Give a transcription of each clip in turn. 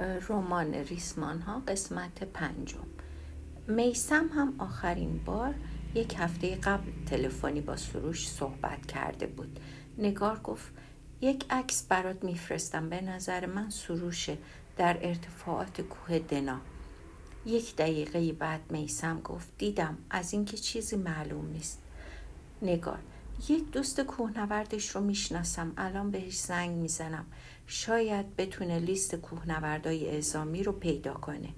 رمان ریسمان ها قسمت پنجم. میسم هم آخرین بار یک هفته قبل تلفنی با سروش صحبت کرده بود. نگار گفت یک عکس برات میفرستم. به نظر من سروشه در ارتفاعات کوه دنا. یک دقیقه بعد میسم گفت دیدم از اینکه چیزی معلوم نیست. نگار یک دوست کوهنوردش رو می‌شناسم. الان بهش زنگ می‌زنم. شاید بتونه لیست کوهنوردای اعزامی رو پیدا کنه.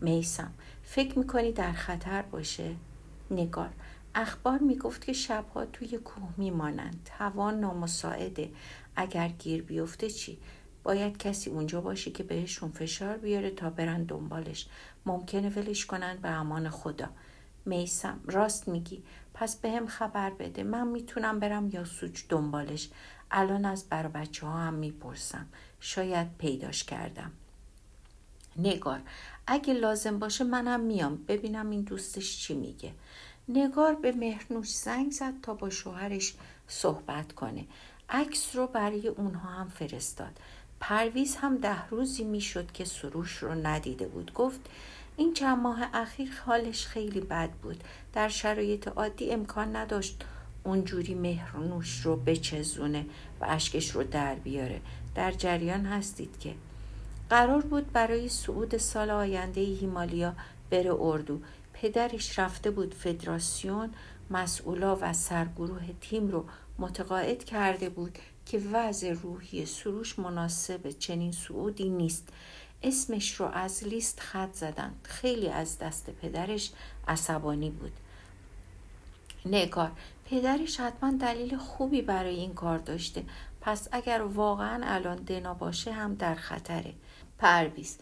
میسم فکر می‌کنی در خطر باشه؟ نگار اخبار می‌گفت که شبها توی کوه میمانند. هوا نامساعده. اگر گیر بیفته چی؟ باید کسی اونجا باشه که بهشون فشار بیاره تا برن دنبالش. ممکنه ولش کنن به امان خدا. میسم راست میگی. پس به هم خبر بده. من می‌تونم برم یا سوچ دنبالش. الان از بر بچه ها هم می‌پرسم. شاید پیداش کردم. نگار اگه لازم باشه منم میام. ببینم این دوستش چی میگه. نگار به مهرنوش زنگ زد تا با شوهرش صحبت کنه. عکس رو برای اونها هم فرستاد. پرویز هم ده روزی می‌شد که سروش رو ندیده بود. گفت این چند ماه اخیر حالش خیلی بد بود. در شرایط عادی امکان نداشت اونجوری مهرنوش رو بچزونه و اشکش رو در بیاره. در جریان هستید که. قرار بود برای صعود سال آینده هیمالیا بره اردو. پدرش رفته بود فدراسیون مسئولا و سرگروه تیم رو متقاعد کرده بود که وضع روحی سروش مناسب چنین صعودی نیست. اسمش رو از لیست خط زدن. خیلی از دست پدرش عصبانی بود. نگار پدرش حتما دلیل خوبی برای این کار داشته. پس اگر واقعا الان دنا باشه هم در خطره. پرویز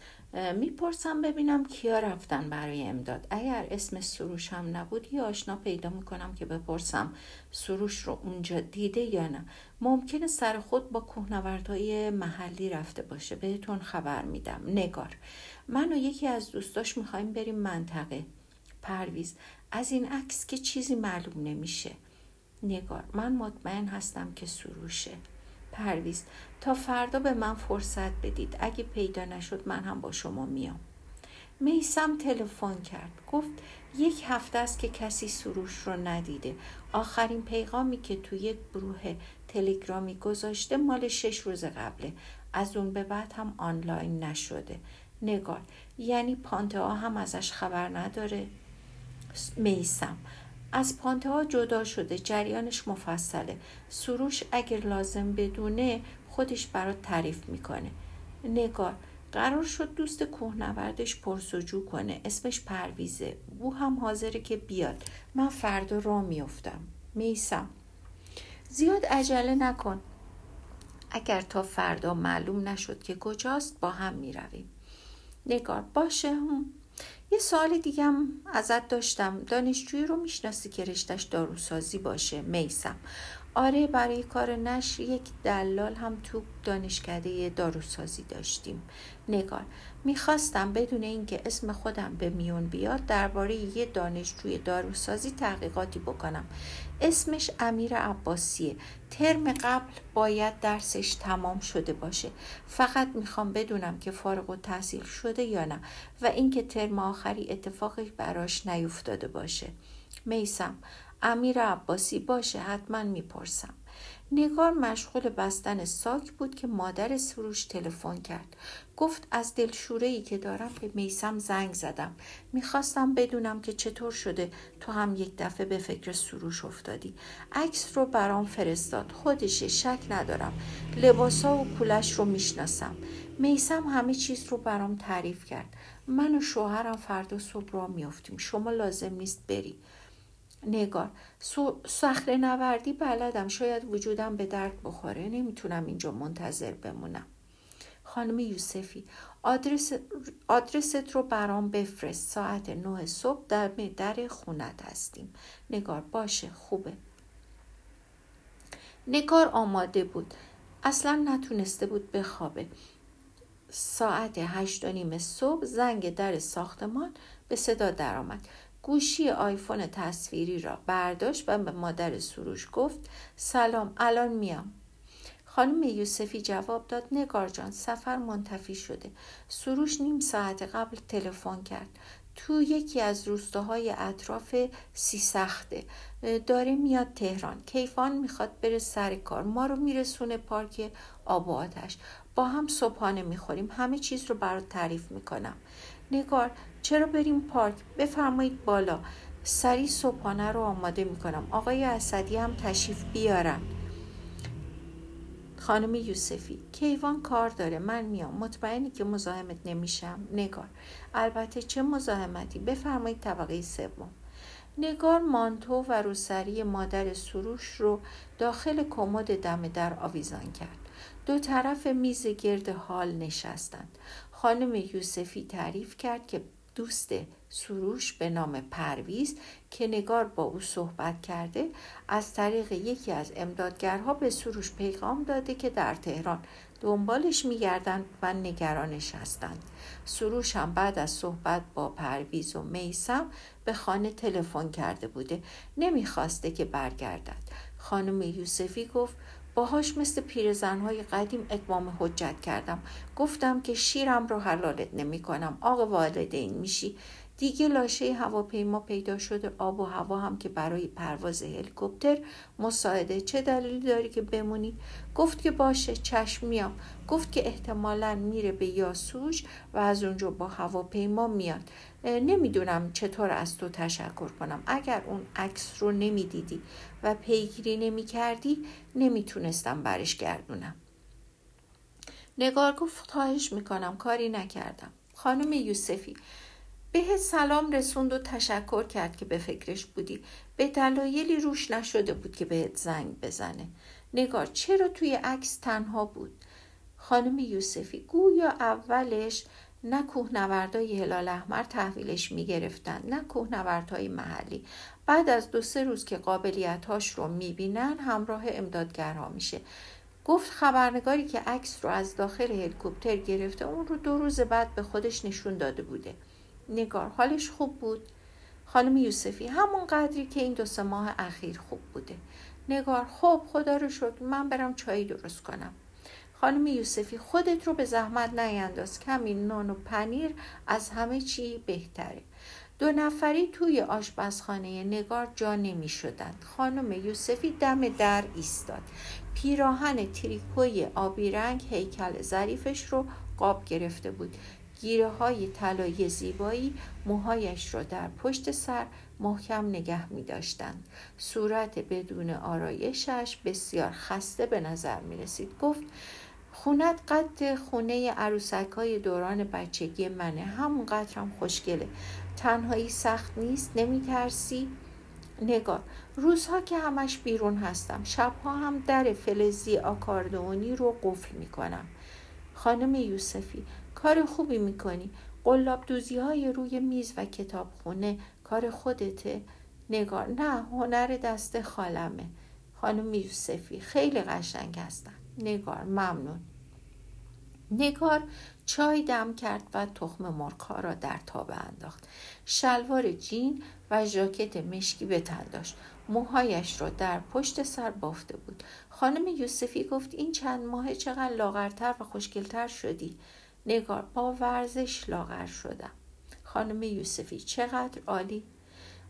می‌پرسم ببینم کیا رفتن برای امداد. اگر اسم سروش هم نبود یه آشنا پیدا می‌کنم که بپرسم سروش رو اونجا دیده یا نه. ممکنه سر خود با کوهنوردهای محلی رفته باشه. بهتون خبر میدم. نگار. من و یکی از دوستاش می‌خوایم بریم منطقه. پرویز از این عکس که چیزی معلوم نمیشه. نگار من مطمئن هستم که سروشه. پرویز تا فردا به من فرصت بدید. اگه پیدا نشد من هم با شما میام. میسم تلفن کرد. گفت یک هفته است که کسی سروش رو ندیده. آخرین پیغامی که توی یک گروه تلگرامی گذاشته مال شش روز قبله. از اون به بعد هم آنلاین نشده. نگار. یعنی پانته هم ازش خبر نداره. میسم. از پانته ها جدا شده جریانش مفصله. سروش اگر لازم بدونه خودش برات تعریف می‌کنه. نگار قرار شد دوست کوهنوردش پرسجو کنه. اسمش پرویزه. او هم حاضره که بیاد. من فردا را میفتم میسم. زیاد عجله نکن. اگر تا فردا معلوم نشد که کجاست با هم می‌رویم. نگار باشه. هم. یه سوال دیگم ازت داشتم. دانشجویی رو می‌شناسی که رشتش داروسازی باشه؟ میسم آره برای کار نشر یک دلال هم تو دانشکده داروسازی داشتیم. نگار. می‌خواستم بدون اینکه اسم خودم به میون بیاد درباره یه دانشجوی داروسازی تحقیقاتی بکنم. اسمش امیر عباسیه. ترم قبل باید درسش تمام شده باشه. فقط می‌خوام بدونم که فارغ و تحصیل شده یا نه و اینکه ترم آخری اتفاقی براش نیفتاده باشه. میسم امیر عباسی باشه حتما می‌پرسم. نگار مشغول بستن ساک بود که مادر سروش تلفن کرد. گفت از دلشوره ای که دارم به میسم زنگ زدم. می‌خواستم بدونم که چطور شده تو هم یک دفعه به فکر سروش افتادی. عکس رو برام فرستاد. خودشه شک ندارم. لباسا و کولش رو می‌شناسم. میسم همه چیز رو برام تعریف کرد. من و شوهرم فردا صبح را میافتیم. شما لازم نیست بری. نگار. سخره نوردی بلدم. شاید وجودم به درد بخوره. نمی‌تونم اینجا منتظر بمونم. خانم یوسفی آدرس آدرست رو برام بفرست. ساعت نه صبح در در خونت هستیم. نگار باشه. خوبه. نگار آماده بود. اصلا نتونسته بود بخوابه. ساعت هشت و نیم صبح زنگ در ساختمان به صدا درآمد. گوشی آیفون تصویری را برداشت و به مادر سروش گفت سلام الان میام. خانم یوسفی جواب داد نگار جان سفر منتفی شده. سروش نیم ساعت قبل تلفن کرد. تو یکی از روستاهای اطراف سی سخته. داره میاد تهران. کیفان می‌خواد بره سر کار. ما رو میرسونه پارک آب و آتش. با هم صبحانه می‌خوریم. همه چیز رو برات تعریف می‌کنم. نگار چرا بریم پارک؟ بفرمایید بالا. سری صبحانه رو آماده می‌کنم. آقای اسدی هم تشریف بیارن. خانم یوسفی کیوان کار داره. من میام. مطمئنی که مزاحمت نمیشم. نگار. البته چه مزاحمتی؟ بفرمایید طبقه سوم. نگار مانتو و روسری مادر سروش رو داخل کمد دم در آویزان کرد. دو طرف میز گرد حال نشستند. خانم یوسفی تعریف کرد که دوست سروش به نام پرویز که نگار با او صحبت کرده از طریق یکی از امدادگرها به سروش پیغام داده که در تهران دنبالش میگردند و نگرانش هستند. سروش هم بعد از صحبت با پرویز و میسم به خانه تلفن کرده بوده. نمی‌خواسته که برگردد. خانم یوسفی گفت باهاش مثل پیرزنهای قدیم اتمام حجت کردم. گفتم که شیرم رو حلالت نمی کنم آقا والدین میشی. دیگه لاشه هواپیما پیدا شده آب و هوا هم که برای پرواز هلیکوپتر. مساعده چه دلیلی داری که بمونی؟ گفت که باشه چشم میام. گفت که احتمالا میره به یاسوش و از اونجا با هواپیما میاد. نمی‌دونم چطور از تو تشکر کنم. اگر اون عکس رو نمی‌دیدی و پیگیری نمی‌کردی نمی‌تونستم برش گردونم. نگار گفت خواهش می‌کنم کاری نکردم. خانم یوسفی به سلام رسوند و تشکر کرد که به فکرش بودی. به دلایلی روش نشده بود که بهت زنگ بزنه. نگار چرا توی عکس تنها بود؟ خانم یوسفی گویا اولش نه کوهنوردای هلال احمر تحویلش می‌گرفتن نه کوهنوردهای محلی. بعد از دو سه روز که قابلیتهاش رو می‌بینن همراه امدادگرها میشه. گفت خبرنگاری که عکس رو از داخل هلیکوپتر گرفته اون رو دو روز بعد به خودش نشون داده بوده. نگار حالش خوب بود؟ خانم یوسفی همون قدری که این دو سه ماه اخیر خوب بوده. نگار خب خدا رو شکر من برم چایی درست کنم. خانم یوسفی خودت رو به زحمت نینداز کمی نان و پنیر از همه چی بهتره دو نفری توی آشپزخانه نگار جا نمی شدند. خانم یوسفی دم در ایستاد. پیراهن تریکوی آبی رنگ هیکل ظریفش رو قاب گرفته بود. گیره های طلایی زیبایی موهایش را در پشت سر محکم نگه می داشتند. صورت بدون آرایشش بسیار خسته به نظر می رسید. گفت خونت قد خونه عروسک های دوران بچگی منه. همون قدرم خوشگله. تنهایی سخت نیست نمی ترسی؟ نگار. روزها که همش بیرون هستم. شبها هم در فلزی آکاردونی رو قفل می کنم خانم یوسفی کار خوبی می‌کنی. قلاب دوزی های روی میز و کتاب خونه کار خودته. نگار. نه هنر دست خالمه. خانم یوسفی خیلی قشنگ هستن نگار ممنون. نگار چای دم کرد و تخم مرغ را در تابه انداخت. شلوار جین و ژاکت مشکی به تن داشت. موهایش را در پشت سر بافته بود. خانم یوسفی گفت این چند ماه چقدر لاغرتر و خوشگلتر شدی. نگار با ورزش لاغر شدم. خانم یوسفی چقدر عالی.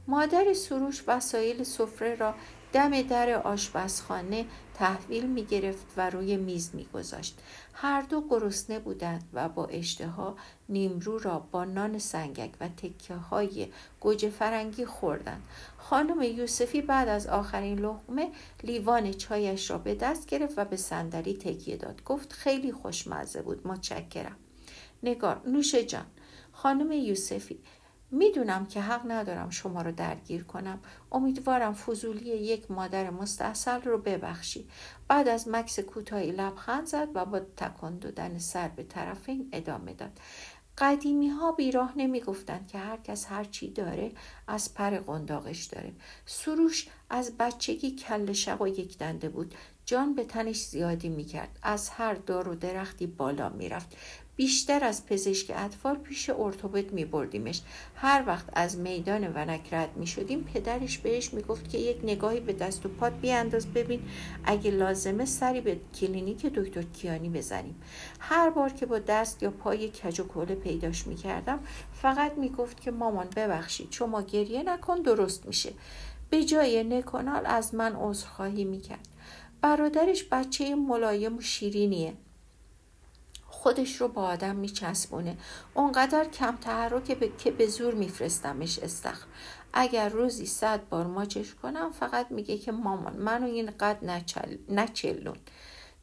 مادر سروش وسایل سفره را دم در آشپزخانه تحویل می گرفت و روی میز می گذاشت. هر دو گرسنه بودند و با اشتها نیمرو را با نان سنگک و تکه های گوجه فرنگی خوردند. خانم یوسفی بعد از آخرین لغمه لیوان چایش را به دست گرفت و به صندلی تکیه داد. گفت خیلی خوشمزه بود. متشکرم. نگار نوش جان خانم یوسفی می‌دونم که حق ندارم شما رو درگیر کنم. امیدوارم فضولی یک مادر مستحصل رو ببخشی. بعد از مکس کوتاهی لبخند زد و با تکان دادن سر به طرف این ادامه داد. قدیمی ها بیراه نمی گفتند که هر کس هر چی داره از پر قنداقش داره. سروش از بچگی کل شق و یک دنده بود. جان به تنش زیادی می کرد از هر دار و درختی بالا می رفت بیشتر از پزشک اطفال پیش ارتوپد می بردیمش هر وقت از میدان ونک رد می شدیم پدرش بهش می گفت که یک نگاهی به دست و پات بیانداز ببین. اگه لازمه سری به کلینیک دکتر کیانی بزنیم. هر بار که با دست یا پای کج و کوله پیداش می کردم فقط می گفت که مامان ببخشید شما گریه نکن درست میشه. به جای نکنال از من عذرخواهی می‌کرد. برادرش بچه ملایم و شیرینیه. خودش رو با آدم میچسبونه. اونقدر کم تحرک که به زور میفرستمش استخر. اگر روزی صد بار ماچش کنم فقط میگه که مامان منو اینقدر نچل... نچلون.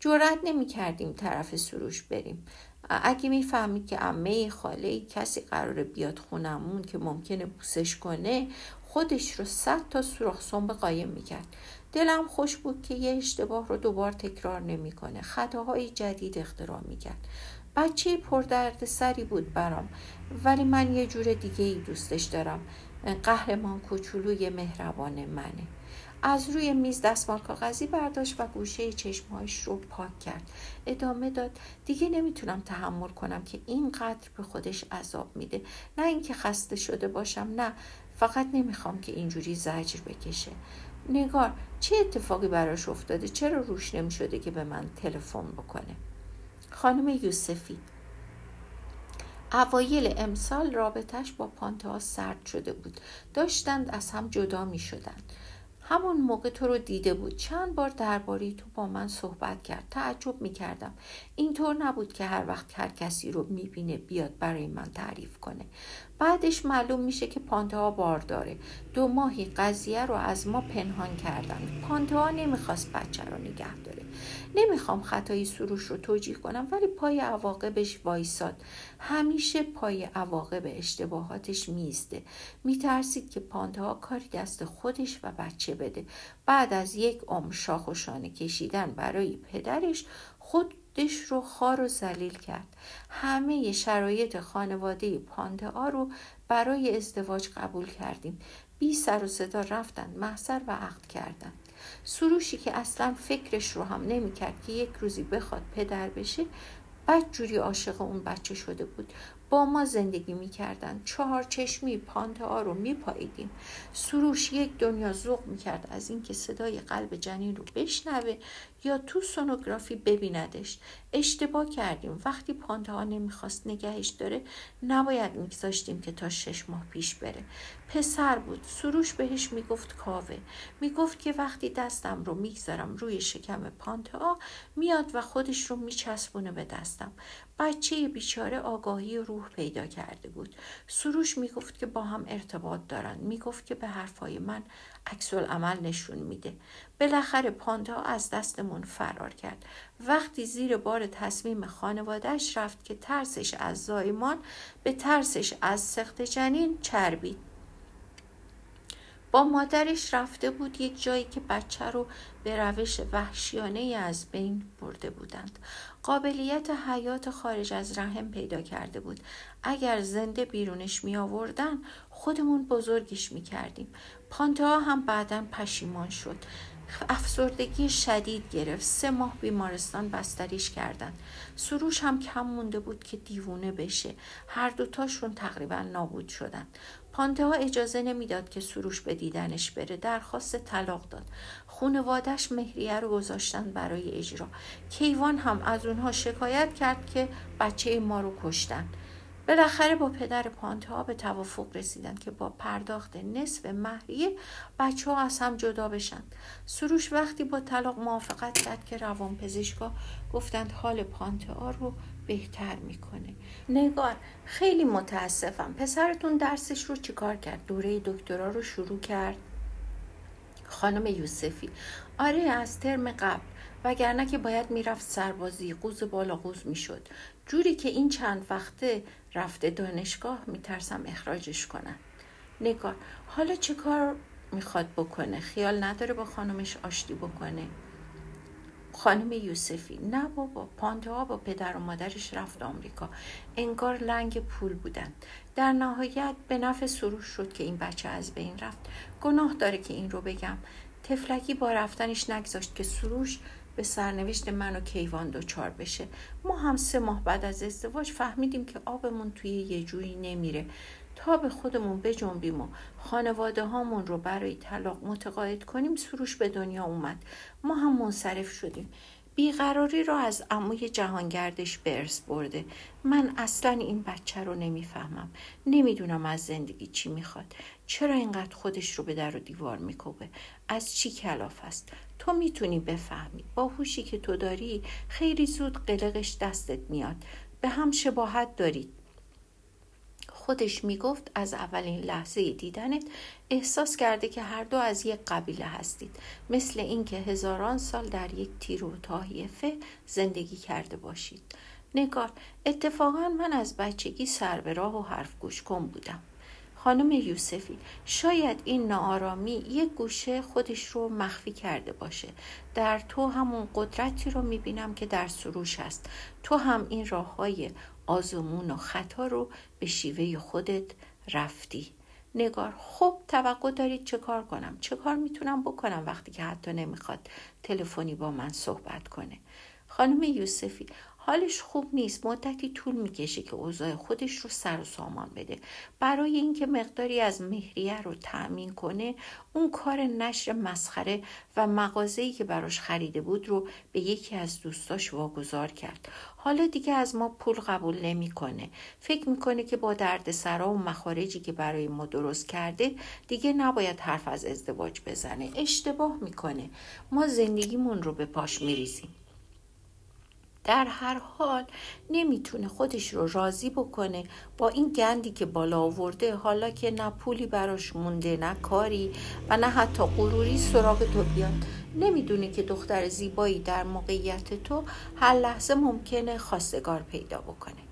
جرأت نمی کردیم طرف سروش بریم. اگه می‌فهمید که امه خاله کسی قراره بیاد خونمون که ممکنه بوسش کنه خودش رو صد تا سوراخ سنب قایم می‌کرد. دلم خوش بود که یه اشتباه رو دوبار تکرار نمی‌کنه. خطاهای جدید اختراع می‌کرد. بچه پردرد سری بود برام ولی من یه جور دیگه ای دوستش دارم. قهرمان کوچولوی مهربان منه. از روی میز دستمال کاغذی برداشت و گوشه چشمهایش رو پاک کرد. ادامه داد دیگه نمی‌تونم تحمل کنم که اینقدر به خودش عذاب میده. نه اینکه خسته شده باشم نه. فقط نمی‌خوام که اینجوری زجر بکشه. نگار چه اتفاقی براش افتاده؟ چرا روش نمی‌شده که به من تلفن بکنه؟ خانم یوسفی. اوایل امسال رابطش با پانتها سرد شده بود. داشتند از هم جدا می شدند همون موقع تو رو دیده بود. چند بار درباره تو با من صحبت کرد. تعجب می کردم اینطور نبود که هر وقت هر کسی رو می بینه بیاد برای من تعریف کنه. بعدش معلوم میشه که پانتها بار داره. دو ماهی قضیه رو از ما پنهان کردن. پانتها نمی‌خواست بچه رو نگه داره. نمی‌خوام خطای سروش رو توجیه کنم ولی پای عواقبش وایساد. همیشه پای عواقب اشتباهاتش می‌زده. میترسید که پانتها کاری دست خودش و بچه بده. بعد از یک عمر شاخ و شانه کشیدن برای پدرش خود دش رو خار و زلیل کرد. همه شرایط خانواده پانده رو برای ازدواج قبول کردیم. بی سر و صدا رفتن محضر و عقد کردن. سروشی که اصلا فکرش رو هم نمی‌کرد که یک روزی بخواد پدر بشه بد جوری عاشق اون بچه شده بود. با ما زندگی می‌کردن چهار چشمی پانته ها رو میپاییدیم سروش یک دنیا ذوق می‌کرد از اینکه صدای قلب جنین رو بشنوه یا تو سونوگرافی ببیندش. اشتباه کردیم. وقتی پانته ها نمی‌خواست نگهش داره نباید میگذاشتیم که تا شش ماه پیش بره. پسر بود. سروش بهش می‌گفت کاوه. می‌گفت که وقتی دستم رو می‌گذارم روی شکم پانته ها میاد و خودش رو میچسبونه به دستم. بچه بیچاره آگاهی روح پیدا کرده بود. سروش می‌گفت که با هم ارتباط دارن. می‌گفت که به حرفای من عکس عمل نشون میده. بالاخره پاندا از دستمون فرار کرد. وقتی زیر بار تصمیم خانوادهش رفت که ترسش از زایمان به ترسش از سخت جنین چربید. با مادرش رفته بود یک جایی که بچه رو به روش وحشیانه از بین برده بودند. قابلیت حیات خارج از رحم پیدا کرده بود. اگر زنده بیرونش می آوردن خودمون بزرگش می کردیم پانتا هم بعدا پشیمان شد. افسردگی شدید گرفت. سه ماه بیمارستان بستریش کردن سروش هم کم مونده بود که دیوونه بشه. هر دوتاشون تقریبا نابود شدن پانته ها اجازه نمی‌داد که سروش به دیدنش بره. درخواست طلاق داد. خونوادش مهریه رو گذاشتن برای اجرا. کیوان هم از اونها شکایت کرد که بچه ما رو کشتن. بالاخره با پدر پانته ها به توافق رسیدن که با پرداخت نصف مهریه بچه ها از هم جدا بشن. سروش وقتی با طلاق موافقت کرد که روان پزشکا گفتند حال پانته ها رو بهتر می‌کنه. نگار خیلی متاسفم. پسرتون درسش رو چیکار کرد؟ دوره دکترا رو شروع کرد؟ خانم یوسفی آره از ترم قبل وگرنه که باید می‌رفت سربازی قوز بالا قوز می‌شد. جوری که این چند وقته رفته دانشگاه میترسم اخراجش کنن نگار حالا چه کار می‌خواد بکنه؟ خیال نداره با خانمش آشتی بکنه. خانم یوسفی نه بابا پانده ها با پدر و مادرش رفت آمریکا. انگار لنگ پول بودن. در نهایت به نفع سروش شد که این بچه از بین رفت. گناه داره که این رو بگم. تفلکی با رفتنش نگذاشت که سروش به سرنوشت من و کیوان دچار بشه. ما هم سه ماه بعد از ازدواج فهمیدیم که آبمون توی یه جویی نمیره. تا به خودمون بجنبیم و خانواده هامون رو برای طلاق متقاعد کنیم سروش به دنیا اومد. ما هم منصرف شدیم. بیقراری را از عموی جهانگردش برس برده. من اصلا این بچه رو نمی‌فهمم. نمی‌دونم از زندگی چی می‌خواد. چرا اینقدر خودش رو به در و دیوار میکوبه؟ از چی کلاف است؟ تو می‌تونی بفهمی. با هوشی که تو داری خیلی زود قلقش دستت میاد. به هم شباهت دارید. خودش می‌گفت از اولین لحظه دیدنت احساس کرده که هر دو از یک قبیله هستید. مثل اینکه هزاران سال در یک تیر و تاهیفه زندگی کرده باشید. نگار اتفاقا من از بچگی سر به راه و حرف گوش کن بودم. خانم یوسفی شاید این ناآرامی یک گوشه خودش رو مخفی کرده باشه. در تو همون قدرتی رو می‌بینم که در سروش هست. تو هم این راه های آزمون و خطا رو به شیوه خودت رفتی. نگار خب توقع دارید چه کار کنم؟ چه کار می‌تونم بکنم وقتی که حتی نمی‌خواد تلفنی با من صحبت کنه؟ خانم یوسفی حالش خوب نیست. مدتی طول می‌کشه که اوضاع خودش رو سر و سامان بده. برای اینکه مقداری از مهریه رو تأمین کنه اون کار نشر مسخره و مغازه‌ای که براش خریده بود رو به یکی از دوستاش واگذار کرد. حالا دیگه از ما پول قبول نمی‌کنه. فکر می‌کنه که با دردسرا و مخارجی که برای ما درست کرده دیگه نباید حرف از ازدواج بزنه. اشتباه می‌کنه. ما زندگیمون رو به پاش میریزیم. در هر حال نمی‌تونه خودش رو راضی بکنه. با این گندی که بالا آورده حالا که نه پولی براش مونده نه کاری و نه حتی غروری سراغ تو بیاد نمی‌دونه که دختر زیبایی در موقعیت تو هر لحظه ممکنه خواستگار پیدا بکنه.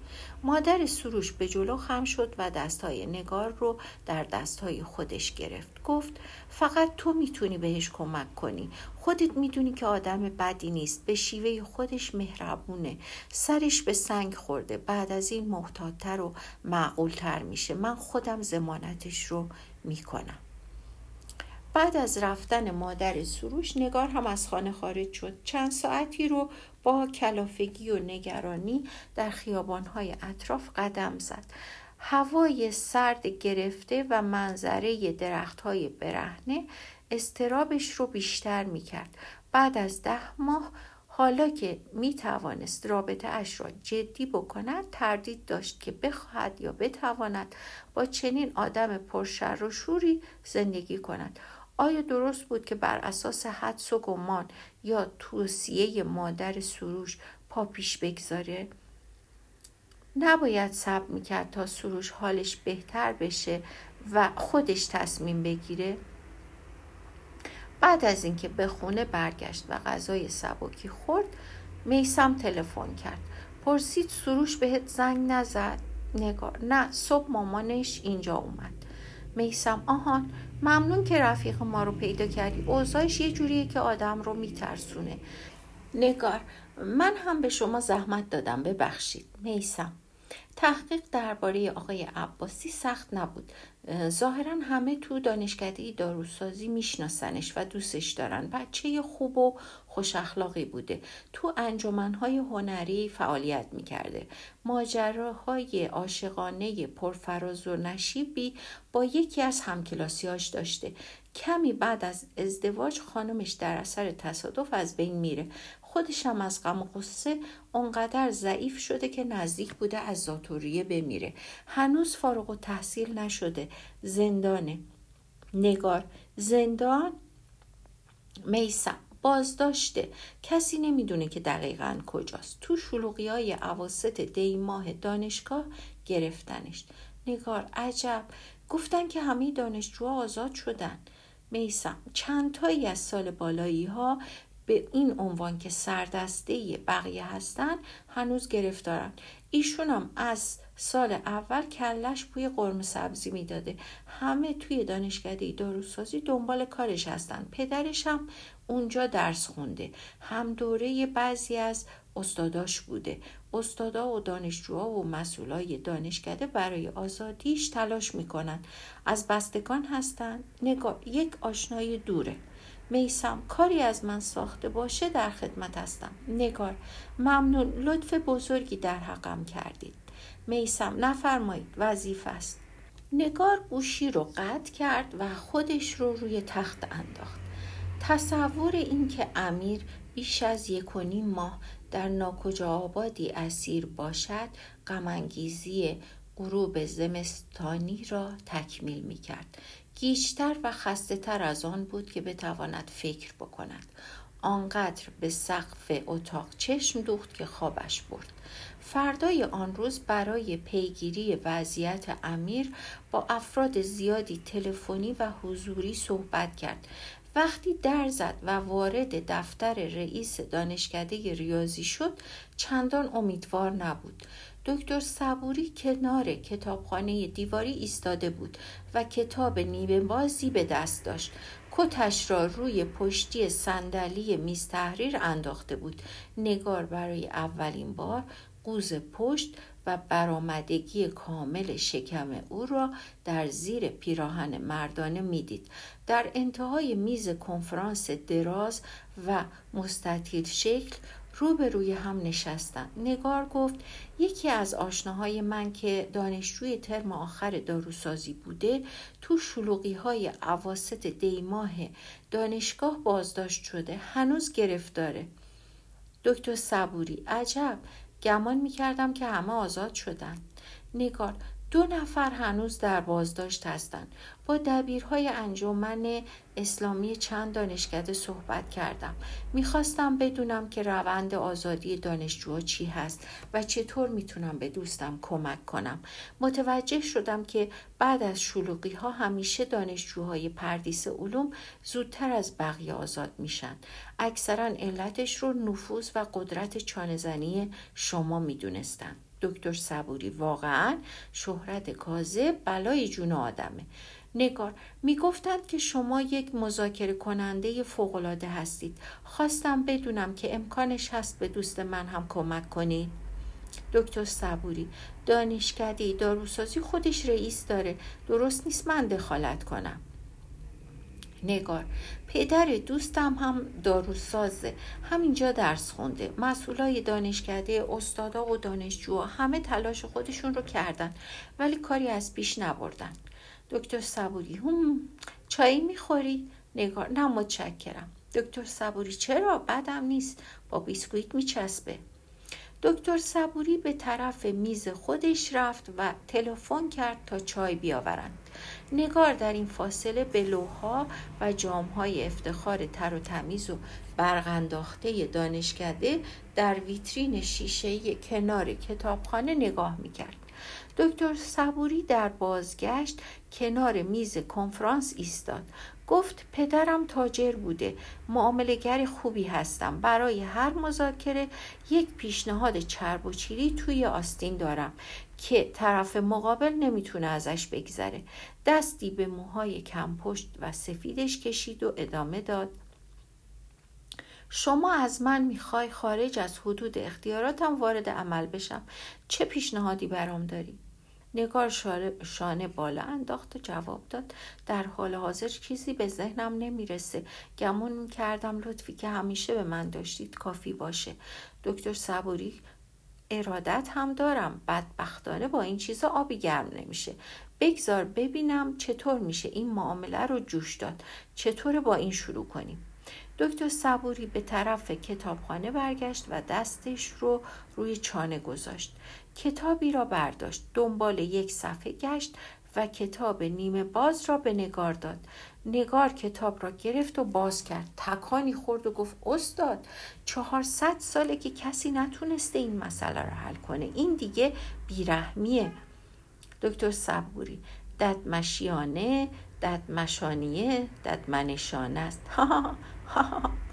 مادر سروش به جلو خم شد و دستهای نگار رو در دستهای خودش گرفت. گفت فقط تو می‌تونی بهش کمک کنی. خودت می‌دونی که آدم بدی نیست. به شیوه خودش مهربونه. سرش به سنگ خورده. بعد از این محتاطتر و معقولتر میشه. من خودم زمانتش رو می‌کنم. بعد از رفتن مادر سروش نگار هم از خانه خارج شد. چند ساعتی رو با کلافگی و نگرانی در خیابانهای اطراف قدم زد هوای سرد گرفته و منظره درختهای برهنه استرابش رو بیشتر می کرد. بعد از ده ماه حالا که می توانست رابطه اش را جدی بکند تردید داشت که بخواهد یا بتواند با چنین آدم پرشر و شوری زندگی کند آیا درست بود که بر اساس حدس و گمان یا توصیه مادر سروش پا پیش بگذاره؟ نباید صبر می‌کرد تا سروش حالش بهتر بشه و خودش تصمیم بگیره؟ بعد از اینکه به خونه برگشت و غذای سبکی خورد میسم تلفن کرد پرسید سروش بهت زنگ نزد نگار نه صبح مامانش اینجا اومد میسم آهان ممنون که رفیق ما رو پیدا کردی. اوضاعش یه جوریه که آدم رو میترسونه. نگار من هم به شما زحمت دادم. ببخشید. میسم. تحقیق درباره آقای عباسی سخت نبود. ظاهرا همه تو دانشکده داروسازی میشناسنش و دوستش دارن. بچه خوب و خوش اخلاقی بوده. تو انجمنهای هنری فعالیت می‌کرده. ماجراهای عاشقانه پرفراز و نشیبی با یکی از همکلاسیاش داشته. کمی بعد از ازدواج خانمش در اثر تصادف از بین میره. خودش هم از غم و قصه اونقدر ضعیف شده که نزدیک بوده از زاتوریه بمیره. هنوز فارغ و تحصیل نشده. زندانه نگار. زندان میسم بازداشته. کسی نمی‌دونه که دقیقا کجاست. تو شلوغی های عواست دی ماه دانشگاه گرفتنش. نگار عجب. گفتن که همه دانشجوها آزاد شدن. میسم چند تایی از سال بالایی ها به این عنوان که سردسته بقیه هستن هنوز گرفتارن. ایشون هم از سال اول کلش بوی قرم سبزی می‌داده. همه توی دانشکده داروسازی دنبال کارش هستن. پدرش هم اونجا درس خونده. هم دوره بعضی از استاداش بوده. استادا و دانشجوها و مسئولای دانشکده برای آزادیش تلاش می‌کنن. از بستگان هستن. نگاه یک آشنای دوره. میسم کاری از من ساخته باشه در خدمت هستم. نگار ممنون لطف بزرگی در حقم کردید. میسم نفرمایید وظیفه است. نگار گوشی رو قطع کرد و خودش رو روی تخت انداخت. تصور اینکه امیر بیش از یک و نیم ماه در ناکجا آبادی اسیر باشد غمانگیزی غروب زمستانی را تکمیل می کرد. گیجتر و خسته تر از آن بود که بتواند فکر بکند. آنقدر به سقف اتاق چشم دوخت که خوابش برد. فردای آن روز برای پیگیری وضعیت امیر با افراد زیادی تلفنی و حضوری صحبت کرد وقتی در زد و وارد دفتر رئیس دانشکده ریاضی شد چندان امیدوار نبود دکتر صبوری کنار کتابخانه دیواری ایستاده بود و کتاب نیمه بازی به دست داشت. کتش را روی پشتی صندلی میز تحریر انداخته بود. نگار برای اولین بار قوز پشت و برآمدگی کامل شکم او را در زیر پیراهن مردانه می‌دید. در انتهای میز کنفرانس دراز و مستطیل شکل روبروی هم نشستند نگار گفت یکی از آشناهای من که دانشجوی ترم آخر داروسازی بوده تو شلوغی های عواست دیماه دانشگاه بازداشت شده هنوز گرفتاره. دکتر صبوری عجب گمان می‌کردم که همه آزاد شدن. نگار دو نفر هنوز در بازداشت هستند. با دبیرهای انجمن اسلامی چند دانشکده صحبت کردم. می‌خواستم بدونم که روند آزادی دانشجوها چی هست و چطور می‌تونم به دوستم کمک کنم. متوجه شدم که بعد از شلوغی ها همیشه دانشجوهای پردیس علوم زودتر از بقیه آزاد میشن. اکثرا علتش رو نفوذ و قدرت چانهزنی شما می‌دونستن. دکتر صبوری واقعا شهرت کاذب بلای جون آدمه. نگار می‌گفتند که شما یک مذاکره کننده فوقالعاده هستید. خواستم بدونم که امکانش هست به دوست من هم کمک کنید دکتر صبوری دانشکده داروسازی خودش رئیس داره. درست نیست من دخالت کنم. نگار. پدر دوستم هم داروسازه. همینجا درس خونده. مسئولای دانشکده استادا و دانشجوها همه تلاش خودشون رو کردن. ولی کاری از پیش نبردن. دکتر صبوری هم چایی می‌خوری؟ نگار نه متشکرم. دکتر صبوری چرا؟ بدم نیست. با بیسکویت میچسبه. دکتر صبوری به طرف میز خودش رفت و تلفن کرد تا چای بیاورند. نگار در این فاصله به لوها و جامهای افتخار تر و تمیز و برغنداخته دانشکده در ویترین شیشه کنار کتابخانه نگاه می‌کرد. دکتر صبوری در بازگشت کنار میز کنفرانس ایستاد. گفت پدرم تاجر بوده. معاملگر خوبی هستم. برای هر مذاکره یک پیشنهاد چرب و چیری توی آستین دارم که طرف مقابل نمی‌تونه ازش بگذره. دستی به موهای کمپشت و سفیدش کشید و ادامه داد. شما از من می‌خوای خارج از حدود اختیاراتم وارد عمل بشم. چه پیشنهادی برام داری؟ نگار شانه بالا انداخت و جواب داد. در حال حاضر چیزی به ذهنم نمی‌رسه. گمون کردم لطفی که همیشه به من داشتید کافی باشه. دکتر صبوری ارادت هم دارم. بدبختانه با این چیزا آبی گرم نمیشه. بگذار ببینم چطور میشه این معامله رو جوش داد. چطور با این شروع کنیم؟ دکتر صبوری به طرف کتابخانه برگشت و دستش رو روی چانه گذاشت. کتابی را برداشت دنبال یک صفحه گشت و کتاب نیمه باز را به نگار داد. نگار کتاب را گرفت و باز کرد. تکانی خورد و گفت استاد چهارصد ساله که کسی نتونسته این مسئله را حل کنه. این دیگه بیرحمیه. دکتر صبوری ددمشیانه ددمشانیه ددمنشانه است.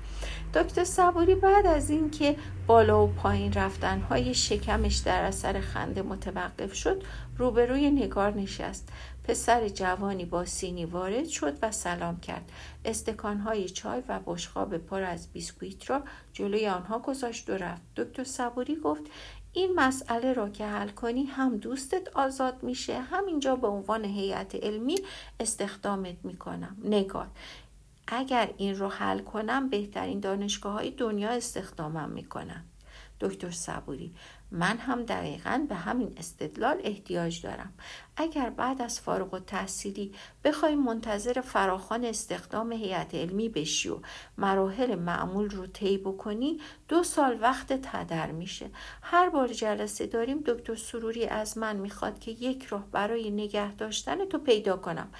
دکتر صبوری بعد از اینکه بالا و پایین رفتن های شکمش در اثر خنده متوقف شد روبروی نگار نشست. پسر جوانی با سینی وارد شد و سلام کرد. های چای و بشقاب پر از بیسکویت را جلوی آنها گذاشت و رفت. دکتر صبوری گفت این مسئله را که حل کنی هم دوستت آزاد میشه همینجا به عنوان هیئت علمی استخدامت می‌کنم. نگار اگر این رو حل کنم بهترین دانشگاه های دنیا استخدامم می‌کنم دکتر صبوری من هم دقیقا به همین استدلال احتیاج دارم. اگر بعد از فارغ و تحصیلی بخوای منتظر فراخان استخدام هیئت علمی بشی و مراحل معمول رو طی بکنی دو سال وقت تدر میشه. هر بار جلسه داریم دکتر سروری از من می‌خواد که یک راه برای نگه داشتن تو پیدا کنم.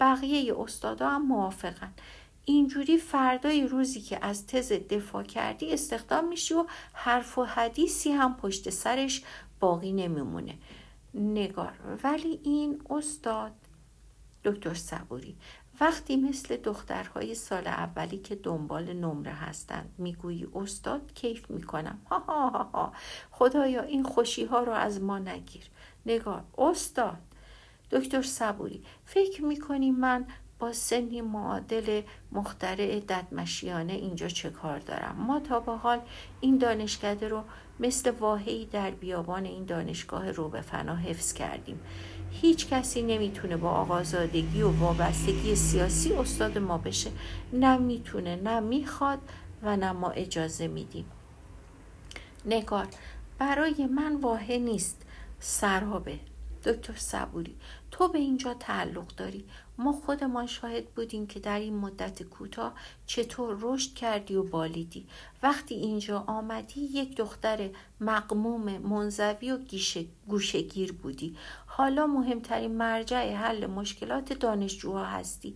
بقیه استادا هم موافقن. اینجوری فردای روزی که از تز دفاع کردی استخدام میشی و حرف و حدیثی هم پشت سرش باقی نمیمونه. نگار. ولی این استاد دکتر صبوری وقتی مثل دخترهای سال اولی که دنبال نمره هستند می‌گویی استاد کیف می‌کنم. ها ها ها ها خدایا این خوشی ها رو از ما نگیر. نگار. استاد. دکتر صبوری فکر می‌کنی من با سنی معادل مخترع ددمشیانه اینجا چه کار دارم؟ ما تا به حال این دانشکده رو مثل واهی در بیابان این دانشگاه رو به فنا حفظ کردیم. هیچ کسی نمی‌تونه با آقازادگی و وابستگی سیاسی استاد ما بشه. نه می‌تونه نه می‌خواد و نه ما اجازه میدیم. نگار برای من واهه نیست. سرابه دکتر صبوری تو به اینجا تعلق داری. ما خودمان شاهد بودیم که در این مدت کوتاه چطور رشد کردی و بالیدی. وقتی اینجا آمدی یک دختر مقموم منزوی و گوشگیر بودی. حالا مهمترین مرجع حل مشکلات دانشجوها هستی.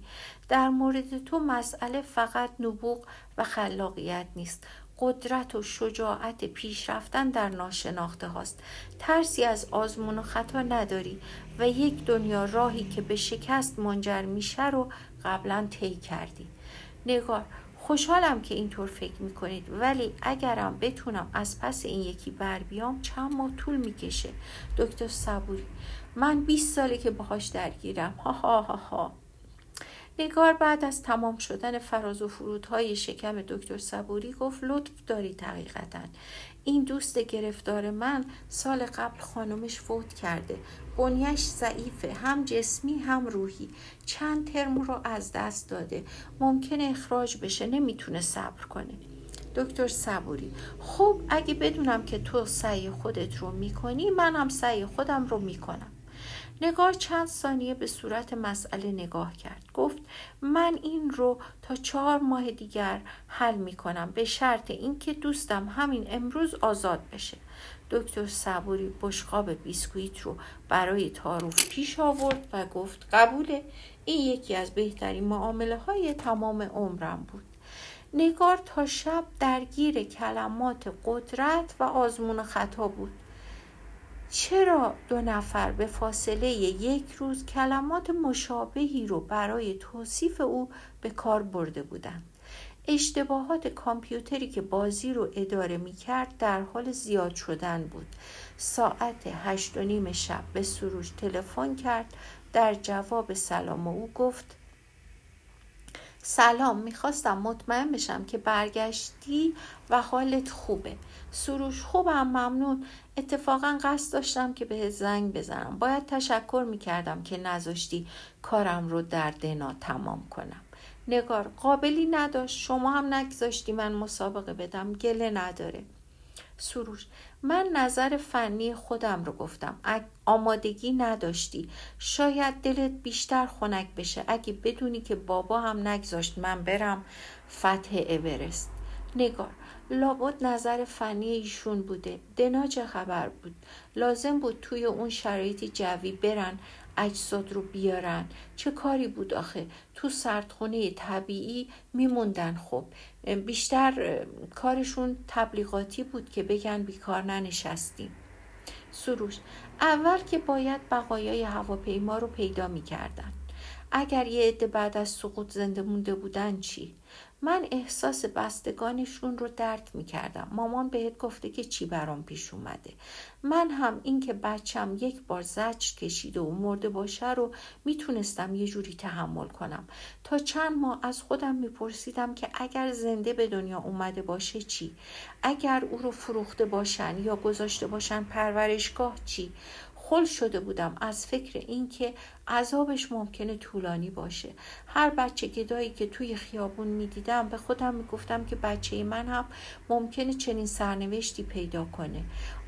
در مورد تو مسئله فقط نبوغ و خلاقیت نیست. قدرت و شجاعت پیشرفتن در ناشناخته هاست. ترسی از آزمون و خطا نداری. و یک دنیا راهی که به شکست منجر میشه رو قبلا طی کردی. نگار خوشحالم که اینطور فکر می‌کنید ولی اگرم بتونم از پس این یکی بر بیام چند ماه طول می‌کشه. دکتر صبوری من 20 ساله که باهاش درگیرم. ها ها ها ها. نگار بعد از تمام شدن فراز و فرودهای شکم دکتر صبوری گفت لطف داری حقیقتا. این دوست گرفتار من سال قبل خانمش فوت کرده. بنیش ضعیفه هم جسمی هم روحی. چند ترم رو از دست داده. ممکنه اخراج بشه نمی‌تونه صبر کنه. دکتر صبوری خب اگه بدونم که تو سعی خودت رو می‌کنی منم سعی خودم رو می‌کنم. نگار چند ثانیه به صورت مسئله نگاه کرد. گفت من این رو تا چهار ماه دیگر حل می کنم به شرط اینکه دوستم همین امروز آزاد بشه. دکتر صبوری بشقاب بیسکویت رو برای تاروف پیش آورد و گفت قبوله. این یکی از بهترین معامله های تمام عمرم بود. نگار تا شب درگیر کلمات قدرت و آزمون خطا بود. چرا دو نفر به فاصله یک روز کلمات مشابهی رو برای توصیف او به کار برده بودند؟ اشتباهات کامپیوتری که بازی رو اداره می کرد در حال زیاد شدن بود. ساعت هشت و نیم شب به سروش تلفن کرد در جواب سلام او گفت سلام می‌خواستم مطمئن بشم که برگشتی و حالت خوبه. سروش خوبم ممنون. اتفاقا قصد داشتم که به زنگ بزنم. باید تشکر می‌کردم که نذاشتی کارم رو در دنا تمام کنم. نگار قابلی نداشت. شما هم نگذاشتی من مسابقه بدم. گله نداره. سروش من نظر فنی خودم رو گفتم. آمادگی نداشتی شاید دلت بیشتر خنک بشه. اگه بدونی که بابا هم نگذاشت من برم فتح اورست. نگار لابد نظر فنی ایشون بوده. دنا چه خبر بود؟ لازم بود توی اون شرایطی جوی برن. اجساد رو بیارن. چه کاری بود آخه؟ تو سردخونه طبیعی میموندن خب. بیشتر کارشون تبلیغاتی بود که بگن بیکار ننشستیم. سروش اول که باید بقایای هواپیما رو پیدا می‌کردن. اگر یه عده بعد از سقوط زنده مونده بودن چی؟ من احساس بستگانشون رو درک می کردم. مامان بهت گفته که چی برام پیش اومده. من هم اینکه بچم یک بار زجر کشیده و مرده باشه رو می‌تونستم یه جوری تحمل کنم. تا چند ماه از خودم میپرسیدم که اگر زنده به دنیا اومده باشه چی؟ اگر او رو فروخته باشن یا گذاشته باشن پرورشگاه چی؟ خل شده بودم از فکر اینکه عذابش ممکنه طولانی باشه. هر بچه گدایی که توی خیابون می‌دیدم به خودم می‌گفتم که بچه من هم ممکنه چنین سرنوشتی پیدا کنه.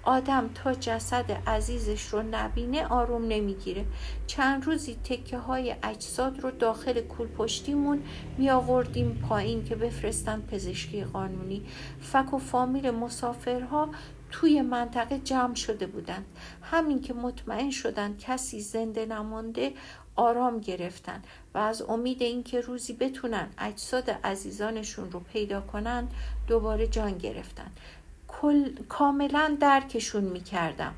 آدم تا جسد عزیزش رو نبینه آروم نمی‌گیره. چند روزی تکه های اجساد رو داخل کول پشتیمون می آوردیم پایین که بفرستن پزشکی قانونی. فک و فامیل مسافرها توی منطقه جمع شده بودند. همین که مطمئن شدن کسی زنده نمانده آرام گرفتن و از امید اینکه روزی بتونن اجساد عزیزانشون رو پیدا کنن دوباره جان گرفتن. کاملا درکشون می‌کردم.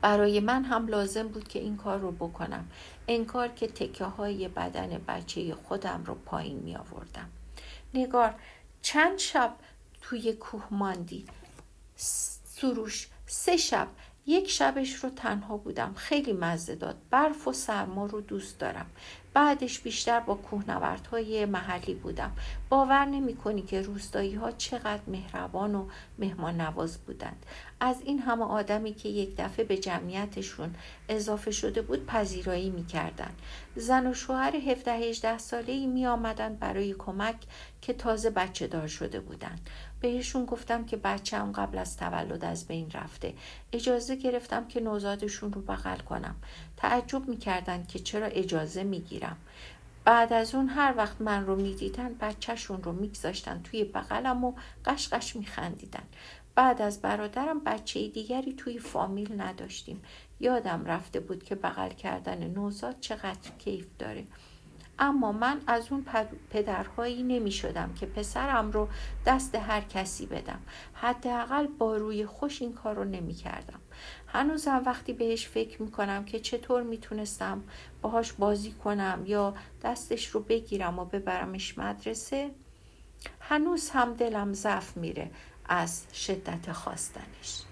برای من هم لازم بود که این کار رو بکنم. انکار که تکه های بدن بچه خودم رو پایین می آوردم نگار چند شب توی کوه ماندی؟ سروش سه شب. یک شبش رو تنها بودم. خیلی مزه داد. برف و سرما رو دوست دارم. بعدش بیشتر با کوهنوردهای محلی بودم. باور نمی کنی که روستایی ها چقدر مهربان و مهمان نواز بودند. از این همه آدمی که یک دفعه به جمعیتشون اضافه شده بود پذیرایی می‌کردن زن و شوهر 17 18 ساله ای می آمدن برای کمک که تازه بچه دار شده بودند. بهشون گفتم که بچه قبل از تولد از بین رفته. اجازه گرفتم که نوزادشون رو بغل کنم. تعجب می‌کردن که چرا اجازه می‌گیرم. بعد از اون هر وقت من رو می‌دیدن بچهشون رو میگذاشتن توی بغلم و قشقش میخندیدن. بعد از برادرم بچه دیگری توی فامیل نداشتیم. یادم رفته بود که بغل کردن نوزاد چقدر کیف داره. اما من از اون پدرهایی نمی شدم که پسرم رو دست هر کسی بدم. حداقل با روی خوش این کار رو نمی کردم هنوزم وقتی بهش فکر می کنم که چطور می‌تونستم باهاش بازی کنم یا دستش رو بگیرم و ببرمش مدرسه هنوز هم دلم ضعف میره. از شدت خواستنش.